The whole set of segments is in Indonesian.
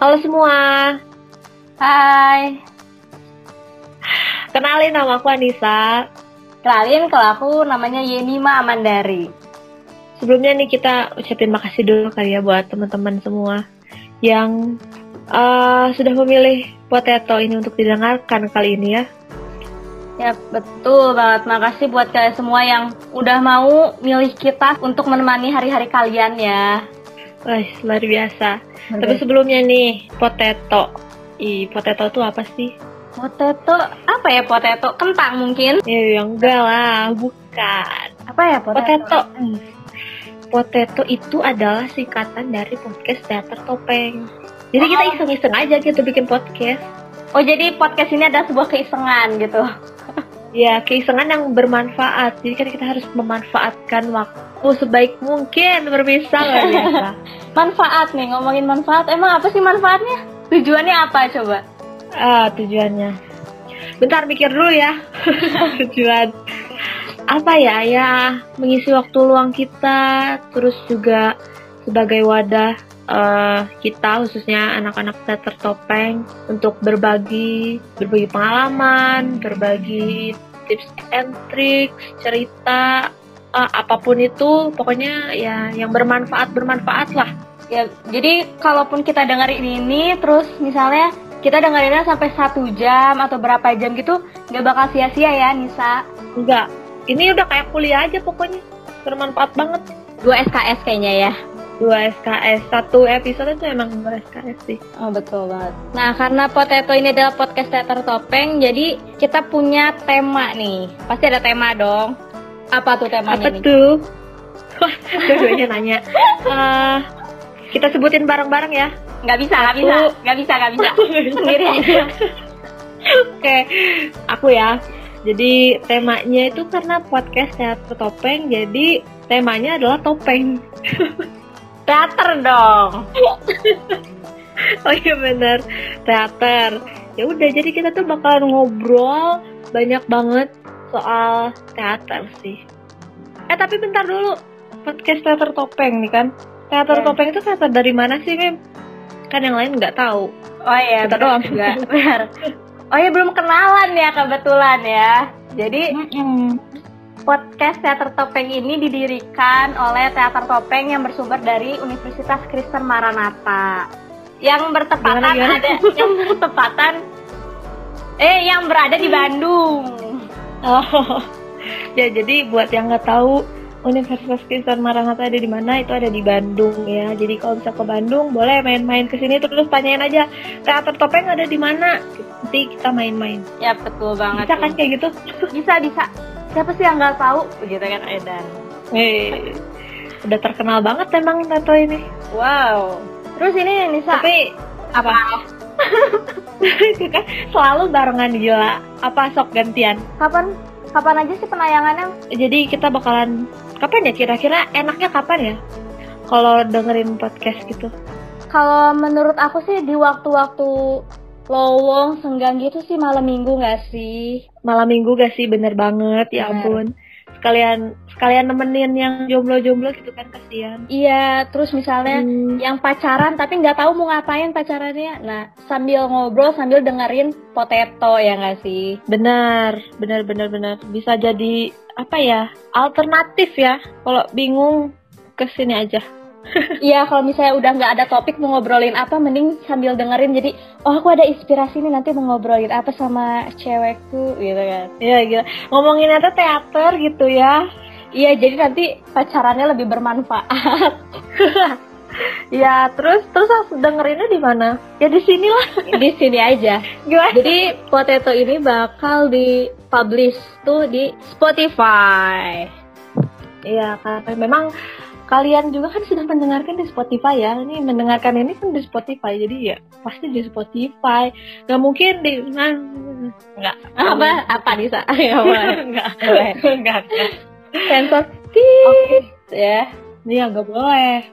Halo semua. Hai. Kenalin nama aku Anissa. Kenalin kalau aku namanya Yenima Amandari. Sebelumnya nih kita ucapin makasih dulu kali ya buat teman-teman semua yang uh, sudah memilih Potato ini untuk didengarkan kali ini ya. Ya betul banget. Makasih buat kalian semua yang udah mau milih kita untuk menemani hari-hari kalian ya. Wah, luar biasa. Okay. Tapi sebelumnya nih, potato. Ih, potato itu apa sih? Potato, apa ya potato? Kentang mungkin? Ya, ya enggak lah, bukan. Apa ya potato? Potato. Hmm. Potato itu adalah singkatan dari podcast teater topeng. Jadi oh. kita iseng-iseng aja gitu bikin podcast. Oh, jadi podcast ini adalah sebuah keisengan gitu. ya, keisengan yang bermanfaat. Jadi kan kita harus memanfaatkan waktu sebaik mungkin berpisah biasa. manfaat nih ngomongin manfaat. Emang apa sih manfaatnya? Tujuannya apa coba? Ah tujuannya. Bentar mikir dulu ya. Tujuan apa ya ya mengisi waktu luang kita terus juga sebagai wadah uh, kita khususnya anak-anak teater topeng untuk berbagi berbagi pengalaman berbagi tips and tricks cerita uh, apa pun itu pokoknya ya yang bermanfaat bermanfaat lah. Ya jadi kalaupun kita dengerin ini terus misalnya kita dengerinnya sampai satu jam atau berapa jam gitu nggak bakal sia-sia ya Nisa? Enggak ini udah kayak kuliah aja pokoknya. Bermanfaat banget. Dua SKS kayaknya ya? Dua SKS satu episode itu emang dua SKS sih. Oh betul banget. Nah karena Potato ini adalah podcast teater topeng jadi kita punya tema nih. Pasti ada tema dong apa tuh temanya Apa nih? tuh? Wah, dua nanya. Uh, kita sebutin bareng-bareng ya. Nggak bisa, nggak bisa, nggak bisa, nggak bisa. Sendiri aja. Oke, okay. aku ya. Jadi temanya itu karena podcast teater topeng, jadi temanya adalah topeng. teater dong. oh iya bener, teater. Ya udah, jadi kita tuh bakalan ngobrol banyak banget soal teater sih. Eh tapi bentar dulu, podcast teater topeng nih kan? Teater yeah. topeng itu teater dari mana sih, Mim? Kan yang lain nggak tahu. Oh iya, kita doang juga. Benar. Oh iya belum kenalan ya kebetulan ya. Jadi mm -mm. podcast teater topeng ini didirikan oleh teater topeng yang bersumber dari Universitas Kristen Maranatha. Yang bertepatan gimana, gimana? ada yang bertepatan eh yang berada di Bandung. Oh, ya jadi buat yang nggak tahu Universitas Kristen Maranatha ada di mana itu ada di Bandung ya. Jadi kalau bisa ke Bandung boleh main-main ke sini terus tanyain aja teater topeng ada di mana. Nanti kita main-main. Ya betul banget. Bisa kan kayak gitu? Bisa bisa. Siapa sih yang nggak tahu? Begitu kan Edan. Hei, udah terkenal banget emang tato ini. Wow. Terus ini Nisa. Tapi apa? Itu kan selalu barengan gila. Apa sok gantian? Kapan kapan aja sih penayangannya? Jadi kita bakalan kapan ya? Kira-kira enaknya kapan ya? Kalau dengerin podcast gitu. Kalau menurut aku sih di waktu-waktu lowong senggang gitu sih malam minggu gak sih? Malam minggu gak sih? Bener banget ya ampun sekalian sekalian nemenin yang jomblo-jomblo gitu kan kasihan. Iya, terus misalnya hmm. yang pacaran tapi nggak tahu mau ngapain pacarannya. Nah, sambil ngobrol sambil dengerin potato ya nggak sih? Benar, benar benar benar. Bisa jadi apa ya? Alternatif ya. Kalau bingung ke sini aja. Iya, kalau misalnya udah nggak ada topik mau ngobrolin apa, mending sambil dengerin. Jadi, oh aku ada inspirasi nih nanti mau ngobrolin apa sama cewekku, gitu kan? Iya, gitu. Ngomongin itu teater gitu ya. Iya, jadi nanti pacarannya lebih bermanfaat. ya terus terus aku dengerinnya di mana? Ya di sini lah. di sini aja. Gimana? Jadi Potato ini bakal di publish tuh di Spotify. Iya, karena memang kalian juga kan sudah mendengarkan di Spotify ya. Ini mendengarkan ini kan di Spotify, jadi ya pasti di Spotify. Gak mungkin di nah, nggak apa apa Nisa? nggak boleh nggak sensor okay. ya. Iya nggak boleh.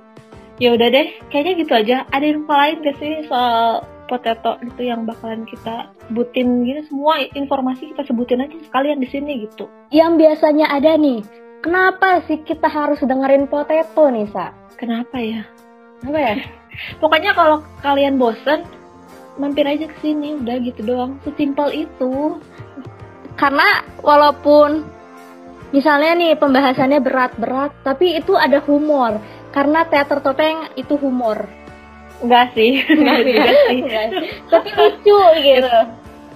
Ya udah deh, kayaknya gitu aja. Ada info lain gak sih soal potato itu yang bakalan kita sebutin gitu semua informasi kita sebutin aja sekalian di sini gitu. Yang biasanya ada nih Kenapa sih kita harus dengerin Potato nih, Sa? Kenapa ya? apa ya? Pokoknya kalau kalian bosen mampir aja ke sini udah gitu doang. Sesimpel itu. Karena walaupun misalnya nih pembahasannya berat-berat tapi itu ada humor. Karena teater topeng itu humor. Enggak sih. Enggak sih. Tapi lucu gitu.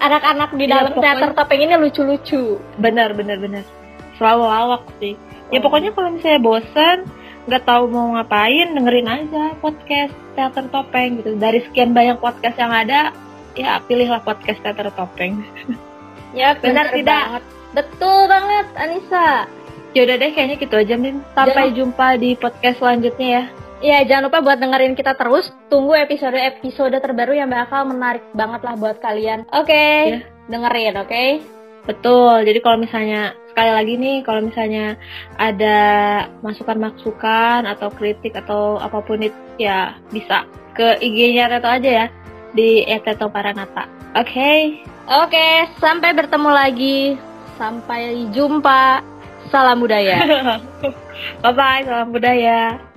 Anak-anak di ya, dalam pokoknya... teater topeng ini lucu-lucu. Benar benar benar selalu lawak sih. Ya oh. pokoknya kalau misalnya bosen nggak tahu mau ngapain dengerin aja podcast teater topeng gitu. Dari sekian banyak podcast yang ada ya pilihlah podcast teater topeng. Ya benar tidak? banget. betul banget Anissa. Yaudah deh kayaknya gitu aja Min. Sampai jangan... jumpa di podcast selanjutnya ya. Ya jangan lupa buat dengerin kita terus. Tunggu episode-episode terbaru yang bakal menarik banget lah buat kalian. Oke okay, ya. dengerin oke? Okay? Betul. Jadi kalau misalnya sekali lagi nih kalau misalnya ada masukan-masukan atau kritik atau apa pun itu ya bisa ke IG-nya Teto aja ya di Teto Paranata. Oke. Okay? Oke, okay, sampai bertemu lagi. Sampai jumpa. Salam budaya. bye bye, salam budaya.